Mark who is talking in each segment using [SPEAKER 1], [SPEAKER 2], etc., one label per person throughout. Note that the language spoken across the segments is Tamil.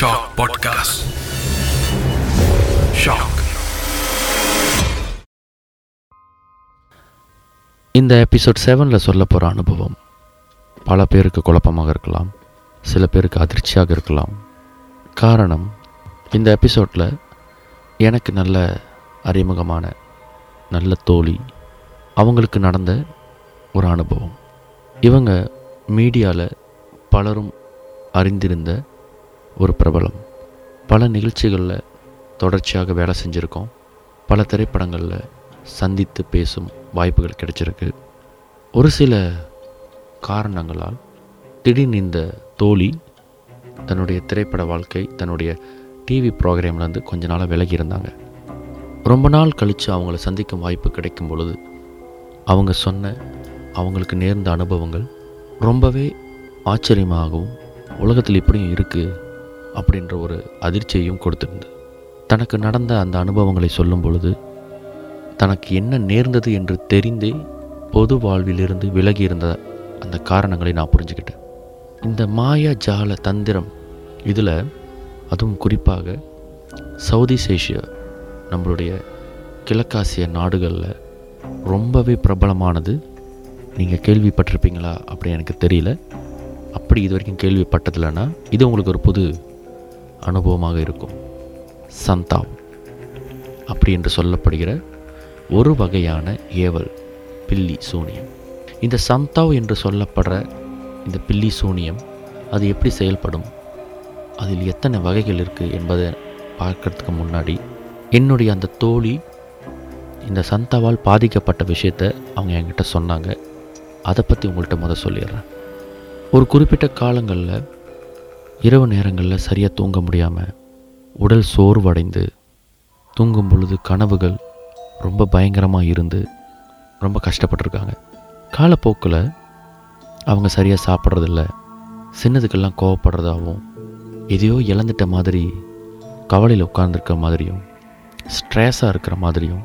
[SPEAKER 1] ஷாக் பாட்காஸ்ட் ஷாக்
[SPEAKER 2] இந்த எபிசோட் செவனில் சொல்ல போகிற அனுபவம். பல பேருக்கு குழப்பமாக இருக்கலாம். சில பேருக்கு அதிர்ச்சியாக இருக்கலாம். காரணம் இந்த எபிசோட்டில் எனக்கு நல்ல அறிமுகமான நல்ல தோழி அவங்களுக்கு நடந்த ஒரு அனுபவம். இவங்க மீடியாவில் பலரும் அறிந்திருந்த ஒரு பிரபலம். பல நிகழ்ச்சிகளில் தொடர்ச்சியாக வேலை செஞ்சுருக்கோம். பல திரைப்படங்களில் சந்தித்து பேசும் வாய்ப்புகள் கிடைச்சிருக்கு. ஒரு சில காரணங்களால் திடீர்னு இந்த தோழி தன்னுடைய திரைப்பட வாழ்க்கை தன்னுடைய டிவி ப்ரோக்ராம்லேருந்து கொஞ்ச நாளாக விலகி இருந்தாங்க. ரொம்ப நாள் கழித்து அவங்கள சந்திக்கும் வாய்ப்பு கிடைக்கும் பொழுது அவங்க சொன்ன அவங்களுக்கு நேர்ந்த அனுபவங்கள் ரொம்பவே ஆச்சரியமாகவும் உலகத்தில் இப்படியும் இருக்குது அப்படின்ற ஒரு அதிர்ச்சியையும் கொடுத்திருந்தது தனக்கு நடந்த அந்த அனுபவங்களை சொல்லும் பொழுது தனக்கு என்ன நேர்ந்தது என்று தெரிந்தே பொது வாழ்விலிருந்து விலகி இருந்த அந்த காரணங்களை நான் புரிஞ்சுக்கிட்டேன். இந்த மாயா ஜால தந்திரம் இதில் அதுவும் குறிப்பாக சவுதி ஏஷியா நம்மளுடைய கிழக்காசிய நாடுகளில் ரொம்பவே பிரபலமானது. நீங்கள் கேள்விப்பட்டிருப்பீங்களா அப்படி எனக்கு தெரியல. அப்படி இது வரைக்கும் கேள்விப்பட்டதில்லைன்னா இது உங்களுக்கு ஒரு புது அனுபவமாக இருக்கும். சந்தாவ் அப்படி என்று சொல்லப்படுகிற ஒரு வகையான ஏவல் பில்லி சூனியம். இந்த சந்தாவ் என்று சொல்லப்படுற இந்த பில்லி சூனியம் அது எப்படி செயல்படும்? அதில் எத்தனை வகைகள் இருக்குது என்பதை பார்க்கறதுக்கு முன்னாடி என்னுடைய அந்த தோழி இந்த சந்தாவால் பாதிக்கப்பட்ட விஷயத்தை அவங்க என்கிட்ட சொன்னாங்க. அதை பற்றி உங்கள்கிட்ட முத சொல்லிடுறேன். ஒரு குறிப்பிட்ட காலங்களில் இரவு நேரங்களில் சரியாக தூங்க முடியாமல் உடல் சோர்வடைந்து தூங்கும் பொழுது கனவுகள் ரொம்ப பயங்கரமாக இருந்து ரொம்ப கஷ்டப்பட்டிருக்காங்க. காலப்போக்கில் அவங்க சரியாக சாப்பிட்றதில்ல. சின்னதுக்கெல்லாம் கோவப்படுறதாகவும் எதையோ இழந்துட்ட மாதிரி கவலையில் உட்கார்ந்துருக்க மாதிரியும் ஸ்ட்ரெஸ்ஸாக இருக்கிற மாதிரியும்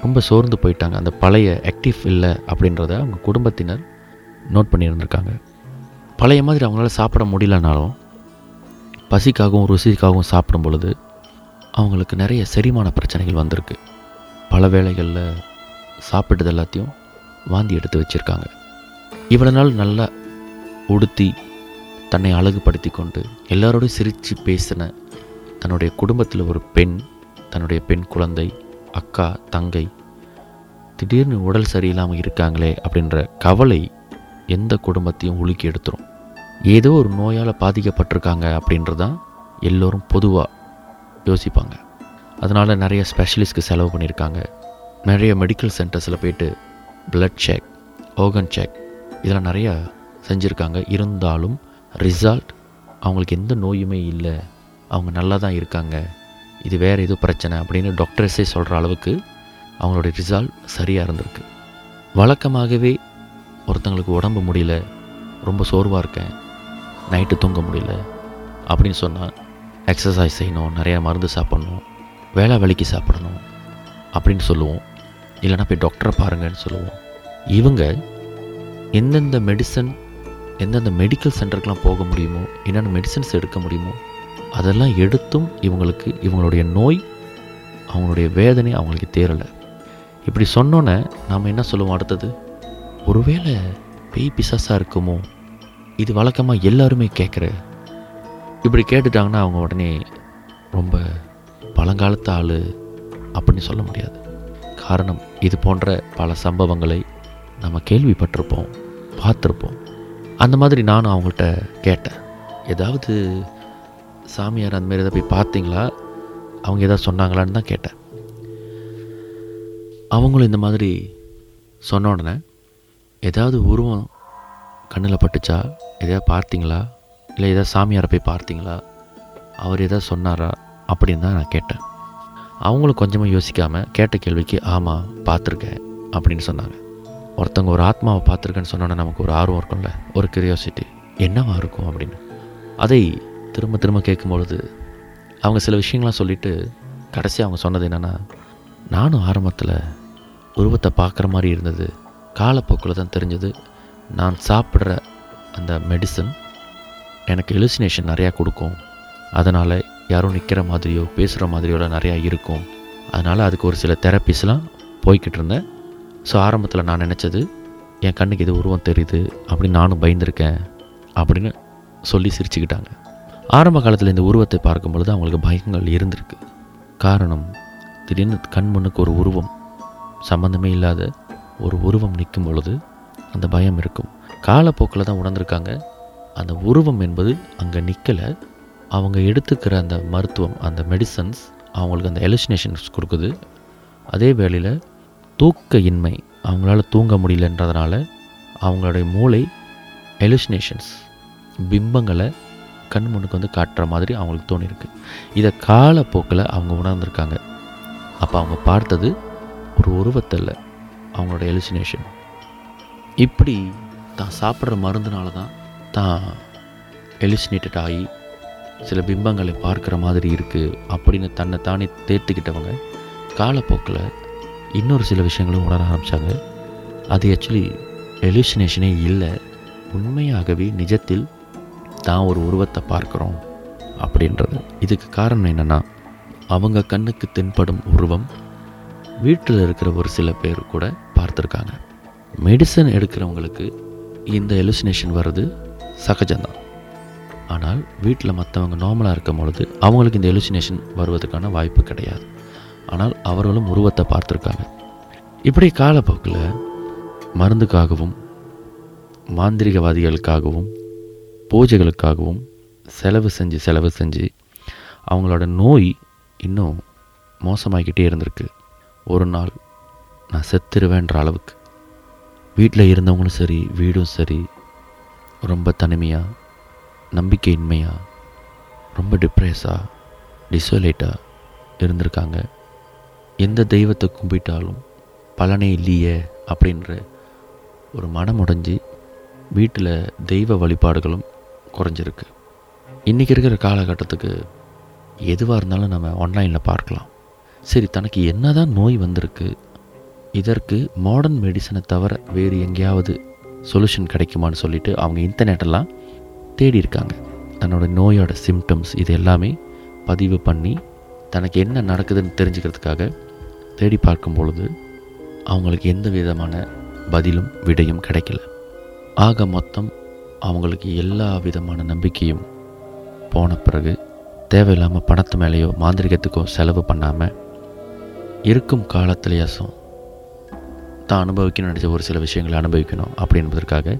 [SPEAKER 2] ரொம்ப சோர்ந்து போயிட்டாங்க. அந்த பழைய ஆக்டிவ் இல்லை அப்படின்றத அவங்க குடும்பத்தினர் நோட் பண்ணியிருந்திருக்காங்க. பழைய மாதிரி அவங்களால சாப்பிட முடியலனாலும் பசிக்காகவும் ருசிக்காகவும் சாப்பிடும் பொழுது அவங்களுக்கு நிறைய செரிமான பிரச்சனைகள் வந்திருக்கு. பல வேளைகளில் சாப்பிட்டது எல்லாத்தையும் வாந்தி எடுத்து வச்சுருக்காங்க. இவ்வளோ நாள் நல்லா உடுத்தி தன்னை அழகுபடுத்தி கொண்டு எல்லாரோடையும் சிரித்து பேசின தன்னுடைய குடும்பத்தில் ஒரு பெண் தன்னுடைய பெண் குழந்தை அக்கா தங்கை திடீர்னு உடல் சரியில்லாமல் இருக்காங்களே அப்படின்ற கவலை எந்த குடும்பத்தையும் உலுக்கி எடுத்துரும். ஏதோ ஒரு நோயால் பாதிக்கப்பட்டிருக்காங்க அப்படின்றது தான் எல்லோரும் பொதுவாக யோசிப்பாங்க. அதனால் நிறைய ஸ்பெஷலிஸ்ட்க்கு செலவு பண்ணியிருக்காங்க. நிறைய மெடிக்கல் சென்டர்ஸில் போயிட்டு பிளட் செக் ஓகன் செக் இதெல்லாம் நிறையா செஞ்சுருக்காங்க. இருந்தாலும் ரிசல்ட் அவங்களுக்கு எந்த நோயுமே இல்லை. அவங்க நல்லா தான் இருக்காங்க. இது வேறு எதுவும் பிரச்சனை அப்படின்னு டாக்டர்ஸே சொல்கிற அளவுக்கு அவங்களுடைய ரிசால்ட் சரியாக இருந்திருக்கு. வழக்கமாகவே ஒருத்தங்களுக்கு உடம்பு முடியல. ரொம்ப சோர்வாக இருக்கேன். நைட்டு தூங்க முடியல அப்படின்னு சொன்னால் எக்ஸசைஸ் செய்யணும் நிறையா மருந்து சாப்பிட்ணும் வேலை வலிக்கு சாப்பிடணும் அப்படின்னு சொல்லுவோம். இல்லைனா போய் டாக்டரை பாருங்கன்னு சொல்லுவோம். இவங்க எந்தெந்த மெடிசன் எந்தெந்த மெடிக்கல் சென்டருக்கெலாம் போக முடியுமோ என்னென்ன மெடிசன்ஸ் எடுக்க முடியுமோ அதெல்லாம் எடுத்தும் இவங்களுக்கு இவங்களுடைய நோய் அவங்களுடைய வேதனை அவங்களுக்கு தேரலை இப்படி சொன்னோன்னே நாம் என்ன சொல்லுவோம் அடுத்தது? ஒருவேளை பேய் பிசாசாக இருக்குமோ? இது வழக்கமாக எல்லாருமே கேட்குற இப்படி கேட்டுட்டாங்கன்னா அவங்க உடனே ரொம்ப பழங்காலத்து ஆள் அப்படின்னு சொல்ல முடியாது. காரணம் இது போன்ற பல சம்பவங்களை நம்ம கேள்விப்பட்டிருப்போம் பார்த்துருப்போம். அந்த மாதிரி நானும் அவங்கள்ட்ட கேட்டேன். ஏதாவது சாமியார் அந்த மாதிரி எதாவது போய் பார்த்தீங்களா? அவங்க ஏதாவது சொன்னாங்களான்னு தான் கேட்டேன். அவங்களும் இந்த மாதிரி சொன்ன உடனே ஏதாவது உருவம் கண்ணில் பட்டுச்சா? எதையாவது பார்த்தீங்களா? இல்லை ஏதாவது சாமியாரை போய் பார்த்தீங்களா? அவர் எதாவது சொன்னாரா? அப்படின்னு தான் நான் கேட்டேன். அவங்களும் கொஞ்சமாக யோசிக்காமல் கேட்ட கேள்விக்கு ஆமாம் பார்த்துருக்கேன் அப்படின்னு சொன்னாங்க. ஒருத்தவங்க ஒரு ஆத்மாவை பார்த்துருக்கேன்னு சொன்னோன்னே நமக்கு ஒரு ஆர்வம் இருக்கும்ல ஒரு கியூரியாசிட்டி என்னவா இருக்கும் அப்படின்னு. அதை திரும்ப திரும்ப கேட்கும்பொழுது அவங்க சில விஷயங்கள்லாம் சொல்லிவிட்டு கடைசி அவங்க சொன்னது என்னென்னா நானும் ஆரம்பத்தில் உருவத்தை பார்க்குற மாதிரி இருந்தது. காலப்போக்கில் தான் தெரிஞ்சது. நான் சாப்பிட்ற அந்த மெடிசன் எனக்கு எலுசினேஷன் நிறையா கொடுக்கும். அதனால் யாரும் நிற்கிற மாதிரியோ பேசுகிற மாதிரியோட நிறையா இருக்கும். அதனால் அதுக்கு ஒரு சில தெரப்பிஸ்லாம் போய்கிட்டு இருந்தேன். ஸோ ஆரம்பத்தில் நான் நினச்சது என் கண்ணுக்கு இது உருவம் தெரியுது அப்படின்னு நானும் பயந்துருக்கேன் அப்படின்னு சொல்லி சிரிச்சுக்கிட்டாங்க. ஆரம்ப காலத்தில் இந்த உருவத்தை பார்க்கும் பொழுது அவங்களுக்கு பயங்கள் இருந்திருக்கு. காரணம் திடீர்னு கண் முன்னுக்கு ஒரு உருவம் சம்மந்தமே இல்லாத ஒரு உருவம் நிற்கும் பொழுது அந்த பயம் இருக்கும். காலப்போக்கில் தான் உணர்ந்திருக்காங்க. அந்த உருவம் என்பது அங்கே நிற்கலை அவங்க எடுத்துக்கிற அந்த மருத்துவம் அந்த மெடிசன்ஸ் அவங்களுக்கு அந்த எலுசினேஷன்ஸ் கொடுக்குது. அதே வேளையில் தூக்க இன்மை அவங்களால தூங்க முடியலன்றதுனால அவங்களுடைய மூளை எலுசினேஷன்ஸ் பிம்பங்களை கண் முன்னுக்கு வந்து காட்டுற மாதிரி அவங்களுக்கு தோணியிருக்கு. இதை காலப்போக்கில் அவங்க உணர்ந்திருக்காங்க. அப்போ அவங்க பார்த்தது ஒரு உருவத்தில் அவங்களோட எலுசினேஷன் இப்படி தான் சாப்பிட்ற மருந்துனால தான் தான் எலிசினேட்டட் ஆகி சில பிம்பங்களை பார்க்குற மாதிரி இருக்குது அப்படின்னு தன்னை தானே தேர்த்துக்கிட்டவங்க காலப்போக்கில் இன்னொரு சில விஷயங்களும் உணர ஆரம்பித்தாங்க அது ஆக்சுவலி எலிசினேஷனே இல்லை. உண்மையாகவே நிஜத்தில் தான் ஒரு உருவத்தை பார்க்குறோம் அப்படின்றது. இதுக்கு காரணம் என்னென்னா அவங்க கண்ணுக்கு தென்படும் உருவம் வீட்டில் இருக்கிற ஒரு சில பேர் கூட பார்த்துருக்காங்க. மெடிசன் எடுக்கிறவங்களுக்கு இந்த எலுசினேஷன் வர்றது சகஜம்தான். ஆனால் வீட்டில் மற்றவங்க நார்மலாக இருக்கும் பொழுது அவங்களுக்கு இந்த எலுசினேஷன் வருவதற்கான வாய்ப்பு கிடையாது. ஆனால் அவர்களும் உருவத்தை பார்த்துருக்காங்க. இப்படி காலப்போக்கில் மருந்துக்காகவும் மாந்திரிகவாதிகளுக்காகவும் பூஜைகளுக்காகவும் செலவு செஞ்சு செலவு செஞ்சு அவங்களோட நோய் இன்னும் மோசமாகிக்கிட்டே இருந்திருக்கு. ஒரு நாள் நான் செத்துருவேன்ற அளவுக்கு வீட்டில் இருந்தவங்களும் சரி வீடும் சரி ரொம்ப தனிமையாக நம்பிக்கையின்மையாக ரொம்ப டிப்ரெஸாக டிசோலேட்டாக இருந்திருக்காங்க. எந்த தெய்வத்தை கும்பிட்டாலும் பலனே இல்லையே அப்படின்ற ஒரு மனம் உடைஞ்சி வீட்டில் தெய்வ வழிபாடுகளும் குறைஞ்சிருக்கு. இன்றைக்கி இருக்கிற காலகட்டத்துக்கு எதுவாக இருந்தாலும் நம்ம ஆன்லைனில் பார்க்கலாம். சரி தனக்கு என்ன தான் நோய் வந்திருக்கு இதற்கு மாடர்ன் மெடிசனை தவிர வேறு எங்கேயாவது சொல்யூஷன் கிடைக்குமான்னு சொல்லிவிட்டு அவங்க இன்டர்நெட்டெல்லாம் தேடி இருக்காங்க. தன்னோட நோயோட சிம்டம்ஸ் இது எல்லாமே பதிவு பண்ணி தனக்கு என்ன நடக்குதுன்னு தெரிஞ்சுக்கிறதுக்காக தேடி பார்க்கும் பொழுது அவங்களுக்கு எந்த விதமான பதிலும் விடையும் கிடைக்கல. ஆக மொத்தம் அவங்களுக்கு எல்லா விதமான நம்பிக்கையும் போன பிறகு தேவையில்லாமல் பணத்து மேலேயோ மாந்திரிகத்துக்கோ செலவு பண்ணாமல் இருக்கும் காலத்திலேயாசும் தான் அனுபவிக்கணும்னு நினச்ச ஒரு சில விஷயங்களை அனுபவிக்கணும் அப்படி என்பதற்காக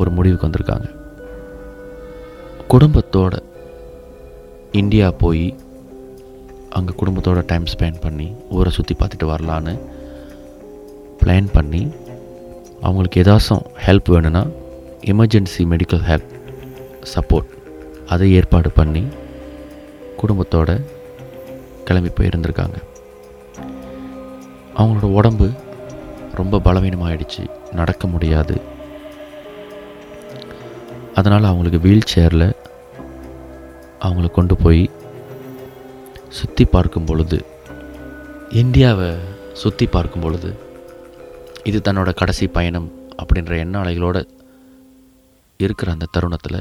[SPEAKER 2] ஒரு முடிவுக்கு வந்திருக்காங்க. குடும்பத்தோட இந்தியா போய் அங்கே குடும்பத்தோட டைம் ஸ்பெண்ட் பண்ணி ஊரை சுற்றி பார்த்துட்டு வரலான்னு பிளான் பண்ணி அவங்களுக்கு ஏதாச்சும் ஹெல்ப் வேணும்னா எமர்ஜென்சி மெடிக்கல் ஹெல்ப் சப்போர்ட் அதை ஏற்பாடு பண்ணி குடும்பத்தோட கிளம்பி போயிருந்திருக்காங்க. அவங்களோட உடம்பு ரொம்ப பலவீனமாகிடுச்சு நடக்க முடியாது. அதனால் அவங்களுக்கு வீல் சேரில் அவங்கள கொண்டு போய் சுற்றி பார்க்கும் பொழுது இந்தியாவை சுற்றி பார்க்கும் பொழுது இது தன்னோட கடைசி பயணம் அப்படின்ற எண்ண அலைகளோடு இருக்கிற அந்த தருணத்தில்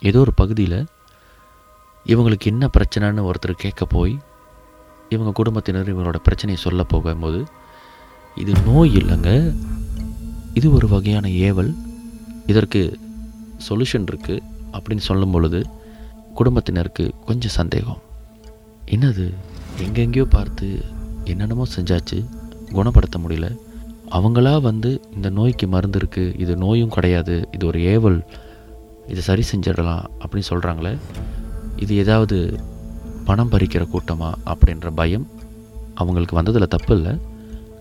[SPEAKER 2] ஏதோ ஒரு பகுதியில் இவங்களுக்கு என்ன பிரச்சனைன்னு ஒருத்தர் கேட்க போய் இவங்க குடும்பத்தினர் இவங்களோட பிரச்சனையை சொல்ல போகும்போது இது நோய் இல்லைங்க. இது ஒரு வகையான ஏவல். இதற்கு சொல்யூஷன் இருக்குது அப்படின்னு சொல்லும் பொழுது குடும்பத்தினருக்கு கொஞ்சம் சந்தேகம். என்னது? எங்கெங்கேயோ பார்த்து என்னென்னமோ செஞ்சாச்சு குணப்படுத்த முடியல. அவங்களா வந்து இந்த நோய்க்கு மருந்து இருக்குது இது நோயும் கிடையாது இது ஒரு ஏவல் இதை சரி செஞ்சிடலாம் அப்படின்னு சொல்கிறாங்களே இது ஏதாவது பணம் பறிக்கிற கூட்டமா அப்படின்ற பயம் அவங்களுக்கு வந்ததில் தப்பு இல்லை.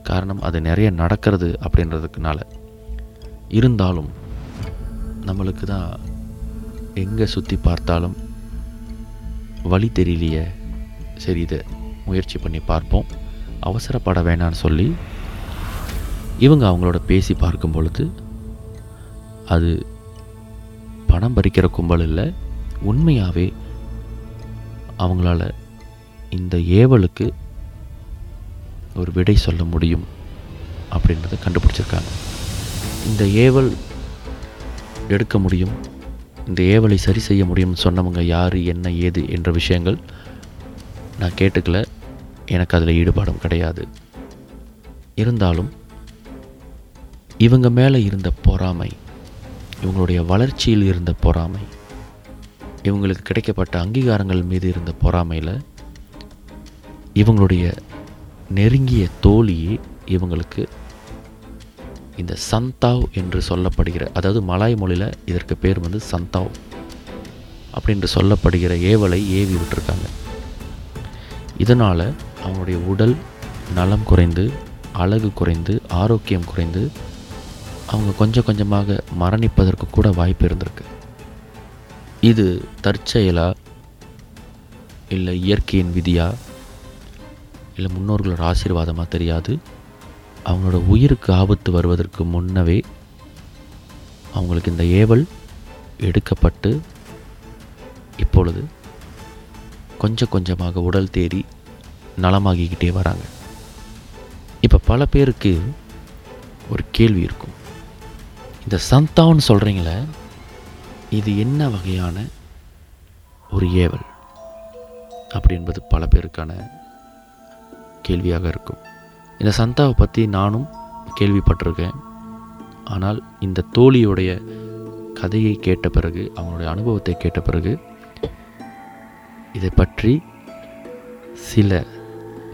[SPEAKER 2] காரணம் அது நிறைய நடக்கிறது அப்படின்றதுக்குனால. இருந்தாலும் நம்மளுக்கு தான் எங்கே சுற்றி பார்த்தாலும் வழி தெரியலையே. சரி இதை முயற்சி பண்ணி பார்ப்போம். அவசரப்பட வேணான்னு சொல்லி இவங்க அவங்களோட பேசி பார்க்கும் பொழுது அது பணம் பறிக்கிற கும்பல் இல்லை உண்மையாகவே அவங்களால இந்த ஏவலுக்கு ஒரு விடை சொல்ல முடியும் அப்படின்றத கண்டுபிடிச்சிருக்காங்க. இந்த ஏவல் எடுக்க முடியும் இந்த ஏவலை சரி செய்ய முடியும்னு சொன்னவங்க யார் என்ன ஏது என்ற விஷயங்கள் நான் கேட்டுக்கல. எனக்கு அதில் ஈடுபாடும் கிடையாது. இருந்தாலும் இவங்க மேலே இருந்த பொறாமை இவங்களுடைய வளர்ச்சியில் இருந்த பொறாமை இவங்களுக்கு கிடைக்கப்பட்ட அங்கீகாரங்கள் மீது இருந்த பொறாமையில் இவங்களுடைய நெருங்கிய தோழியே இவங்களுக்கு இந்த சந்தாவ் என்று சொல்லப்படுகிற அதாவது மலாய் மொழியில் இதற்கு பேர் வந்து சந்தாவ் அப்படின்று சொல்லப்படுகிற ஏவலை ஏவி விட்டுருக்காங்க. இதனால் அவங்களுடைய உடல் நலம் குறைந்து அழகு குறைந்து ஆரோக்கியம் குறைந்து அவங்க கொஞ்சம் கொஞ்சமாக மரணிப்பதற்கு கூட வாய்ப்பு இருந்திருக்கு. இது தற்செயலா இல்லை இயற்கையின் விதியா? இல்லை முன்னோர்களோட ஆசீர்வாதமாக தெரியாது. அவங்களோட உயிருக்கு ஆபத்து வருவதற்கு முன்னவே அவங்களுக்கு இந்த ஏவல் எடுக்கப்பட்டு இப்பொழுது கொஞ்சம் கொஞ்சமாக உடல் தேறி நலமாகிக்கிட்டே வராங்க. இப்போ பல பேருக்கு ஒரு கேள்வி இருக்கும். இந்த சந்தான்னு சொல்கிறீங்களே இது என்ன வகையான ஒரு ஏவல்? அப்படி என்பது பல பேருக்கான கேள்வியாக இருக்கும். இந்த சந்தாவை பற்றி நானும் கேள்விப்பட்டிருக்கேன். ஆனால் இந்த தோழியுடைய கதையை கேட்ட பிறகு அவங்களுடைய அனுபவத்தை கேட்ட பிறகு இதை பற்றி சில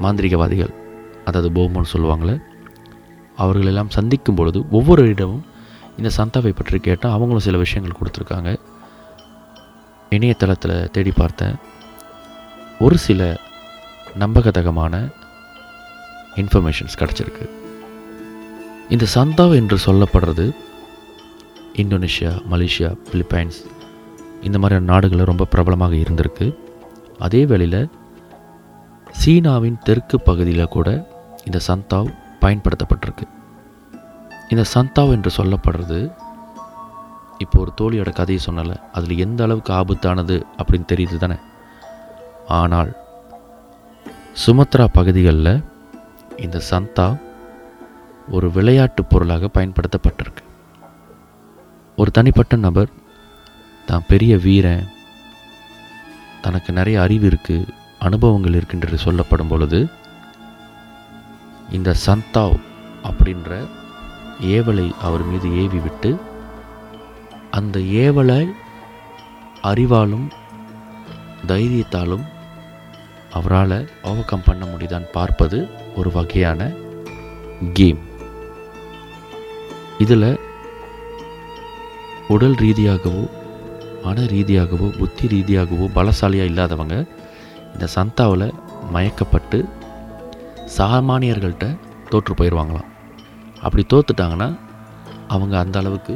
[SPEAKER 2] மாந்திரிகவாதிகள் அதாவது போமன் சொல்லுவாங்களே அவர்களெல்லாம் சந்திக்கும் பொழுது ஒவ்வொரு இடமும் இந்த சந்தாவை பற்றி கேட்டால் அவங்களும் சில விஷயங்கள் கொடுத்துருக்காங்க. இணையதளத்தில் தேடி பார்த்தேன். ஒரு சில நம்பகதகமான இன்ஃபர்மேஷன்ஸ் கிடச்சிருக்கு. இந்த சந்தாவ் என்று சொல்லப்படுறது இந்தோனேஷியா மலேசியா பிலிப்பைன்ஸ் இந்த மாதிரியான நாடுகளில் ரொம்ப பிரபலமாக இருந்திருக்கு. அதே வேளையில் சீனாவின் தெற்கு பகுதியில் கூட இந்த சந்தாவ் பயன்படுத்தப்பட்டிருக்கு. இந்த சந்தாவ் என்று சொல்லப்படுறது இப்போ ஒரு தோழியோட கதையை சொன்னலை அதில் எந்த அளவுக்கு ஆபத்தானது அப்படின்னு தெரியுது தானே? ஆனால் சுமத்ரா பகுதிகளில் இந்த சந்தா ஒரு விளையாட்டு பொருளாக பயன்படுத்தப்பட்டிருக்கு. ஒரு தனிப்பட்ட நபர் தான் பெரிய வீரன் தனக்கு நிறைய அறிவு இருக்குது அனுபவங்கள் இருக்கின்றது சொல்லப்படும் பொழுது இந்த சந்தாவ் அப்படின்ற ஏவலை அவர் மீது ஏவி விட்டு அந்த ஏவலை அறிவாலும் தைரியத்தாலும் அவரால் ஓவர் கம் பண்ண முடியுதான்னு பார்ப்பது ஒரு வகையான கேம். இதில் உடல் ரீதியாகவோ மன ரீதியாகவோ புத்தி ரீதியாகவோ பலசாலியாக இல்லாதவங்க இந்த சந்தாவில் மயக்கப்பட்டு சாமானியர்கள்ட்ட தோற்று போயிடுவாங்களாம் அப்படி தோத்துட்டாங்கன்னா அவங்க அந்த அளவுக்கு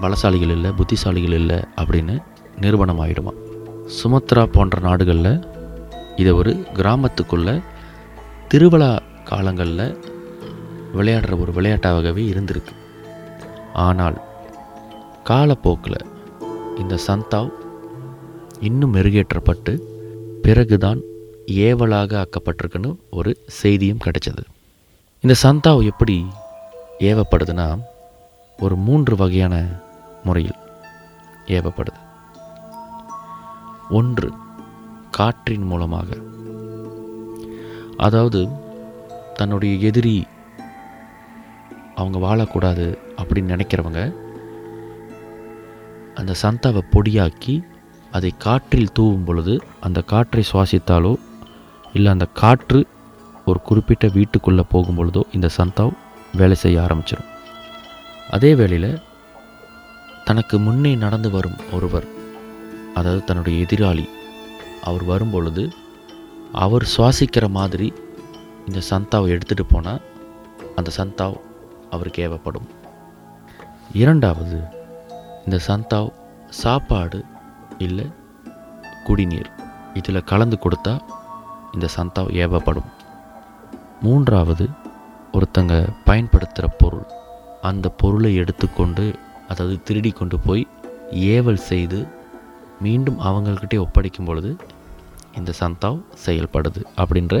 [SPEAKER 2] பலசாலிகள் இல்லை புத்திசாலிகள் இல்லை அப்படின்னு நிரூபணம் ஆகிடுமா சுமத்ரா போன்ற நாடுகளில் இதை ஒரு கிராமத்துக்குள்ள திருவிழா காலங்களில் விளையாடுற ஒரு விளையாட்டாகவே இருந்திருக்கு. ஆனால் காலப்போக்கில் இந்த சந்தாவ் இன்னும் மெருகேற்றப்பட்டு பிறகுதான் ஏவலாக ஆக்கப்பட்டிருக்குன்னு ஒரு செய்தியும் கிடைச்சது. இந்த சந்தாவ் எப்படி ஏவப்படுதுன்னா ஒரு மூன்று வகையான முறையில் ஏவப்படுது. ஒன்று காற்றின் மூலமாக. அதாவது தன்னுடைய எதிரி அவங்க வாழக்கூடாது அப்படின்னு நினைக்கிறவங்க அந்த சந்தாவை பொடியாக்கி அதை காற்றில் தூவும் பொழுது அந்த காற்றை சுவாசித்தாலோ இல்லை அந்த காற்று ஒரு குறிப்பிட்ட வீட்டுக்குள்ளே போகும் பொழுதோ இந்த சந்தாவ் வேலை செய்ய ஆரம்பிச்சிடும் அதே வேளையில் தனக்கு முன்னே நடந்து வரும் ஒருவர் அதாவது தன்னுடைய எதிராளி அவர் வரும்பொழுது அவர் சுவாசிக்கிற மாதிரி இந்த சந்தாவை எடுத்துகிட்டு போனால் அந்த சந்தாவ் அவருக்கு ஏவப்படும். இரண்டாவது இந்த சந்தாவ் சாப்பாடு இல்லை குடிநீர். இதில் கலந்து கொடுத்தா இந்த சந்தாவ் ஏவப்படும். மூன்றாவது ஒருத்தங்க பயன்படுத்துகிற பொருள். அந்த பொருளை எடுத்துக்கொண்டு அதாவது திருடி கொண்டு போய் ஏவல் செய்து மீண்டும் அவங்கக்கிட்டே ஒப்படைக்கும் பொழுது இந்த சந்தாவ் செயல்படுது அப்படின்ற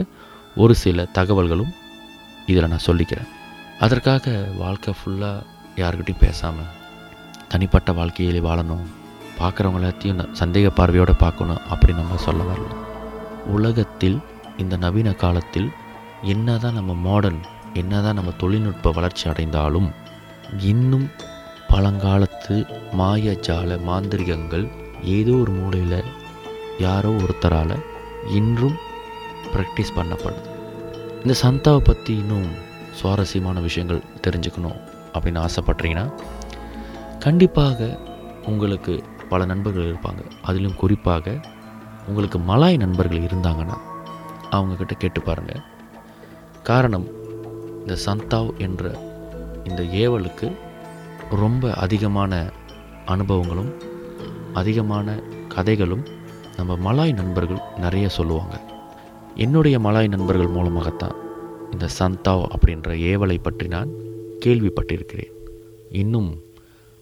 [SPEAKER 2] ஒரு சில தகவல்களும் இதில் நான் சொல்லிக்கிறேன். அதற்காக வாழ்க்கை ஃபுல்லாக யாருக்கிட்டையும் பேசாமல் தனிப்பட்ட வாழ்க்கையிலே வாழணும் பார்க்குறவங்க எல்லாத்தையும் சந்தேக பார்வையோடு பார்க்கணும் அப்படி நம்ம சொல்ல வரல. உலகத்தில் இந்த நவீன காலத்தில் என்னதான் நம்ம மாடர்ன் என்னதான் நம்ம தொழில்நுட்ப வளர்ச்சி அடைந்தாலும் இன்னும் பழங்காலத்து மாயஜால மாந்திரிகங்கள் ஏதோ ஒரு மூலையில் யாரோ ஒருத்தரால் இன்றும் ப்ராக்டிஸ் பண்ணப்படுது. இந்த சந்தாவை பற்றி இன்னும் சுவாரஸ்யமான விஷயங்கள் தெரிஞ்சுக்கணும் அப்படின்னு ஆசைப்பட்றீங்கன்னா கண்டிப்பாக உங்களுக்கு பல நண்பர்கள் இருப்பாங்க. அதிலும் குறிப்பாக உங்களுக்கு மலாய் நண்பர்கள் இருந்தாங்கன்னா அவங்கக்கிட்ட கேட்டு பாருங்கள் காரணம் இந்த சந்தாவ் என்ற இந்த ஏவலுக்கு ரொம்ப அதிகமான அனுபவங்களும் அதிகமான கதைகளும் நம்ம மலாய் நண்பர்கள் நிறைய சொல்லுவாங்க. என்னுடைய மலாய் நண்பர்கள் மூலமாகத்தான் இந்த சந்தாவ் அப்படின்ற ஏவலை பற்றி நான் கேள்விப்பட்டிருக்கிறேன். இன்னும்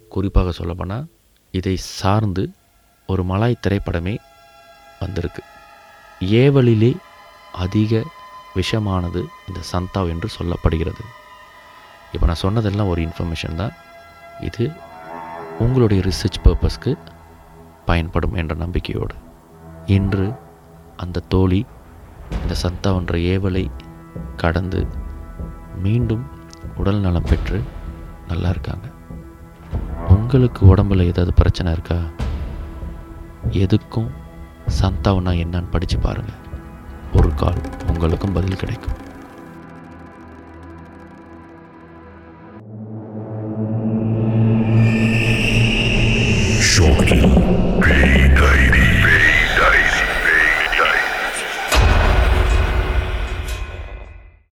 [SPEAKER 2] குறிப்பாக சொல்லப்போனால் இதை சார்ந்து ஒரு மலாய் திரைப்படமே வந்திருக்கு. ஏவலிலே அதிக விஷமானது இந்த சந்தாவ் என்று சொல்லப்படுகிறது. இப்போ நான் சொன்னதெல்லாம் ஒரு இன்ஃபர்மேஷன் தான். இது உங்களுடைய ரிசர்ச் பர்பஸ்க்கு பயன்படும் என்ற நம்பிக்கையோடு. இன்று அந்த தோழி இந்த சந்தாவென்ற ஏவலை கடந்து மீண்டும் உடல் நலம் பெற்று நல்லா இருக்காங்க. உங்களுக்கு உடம்புல ஏதாவது பிரச்சனை இருக்கா? எதுக்கும் சந்தாவுனா என்னன்னு படித்து பாருங்கள் ஒரு கால் உங்களுக்கும் பதில் கிடைக்கும்.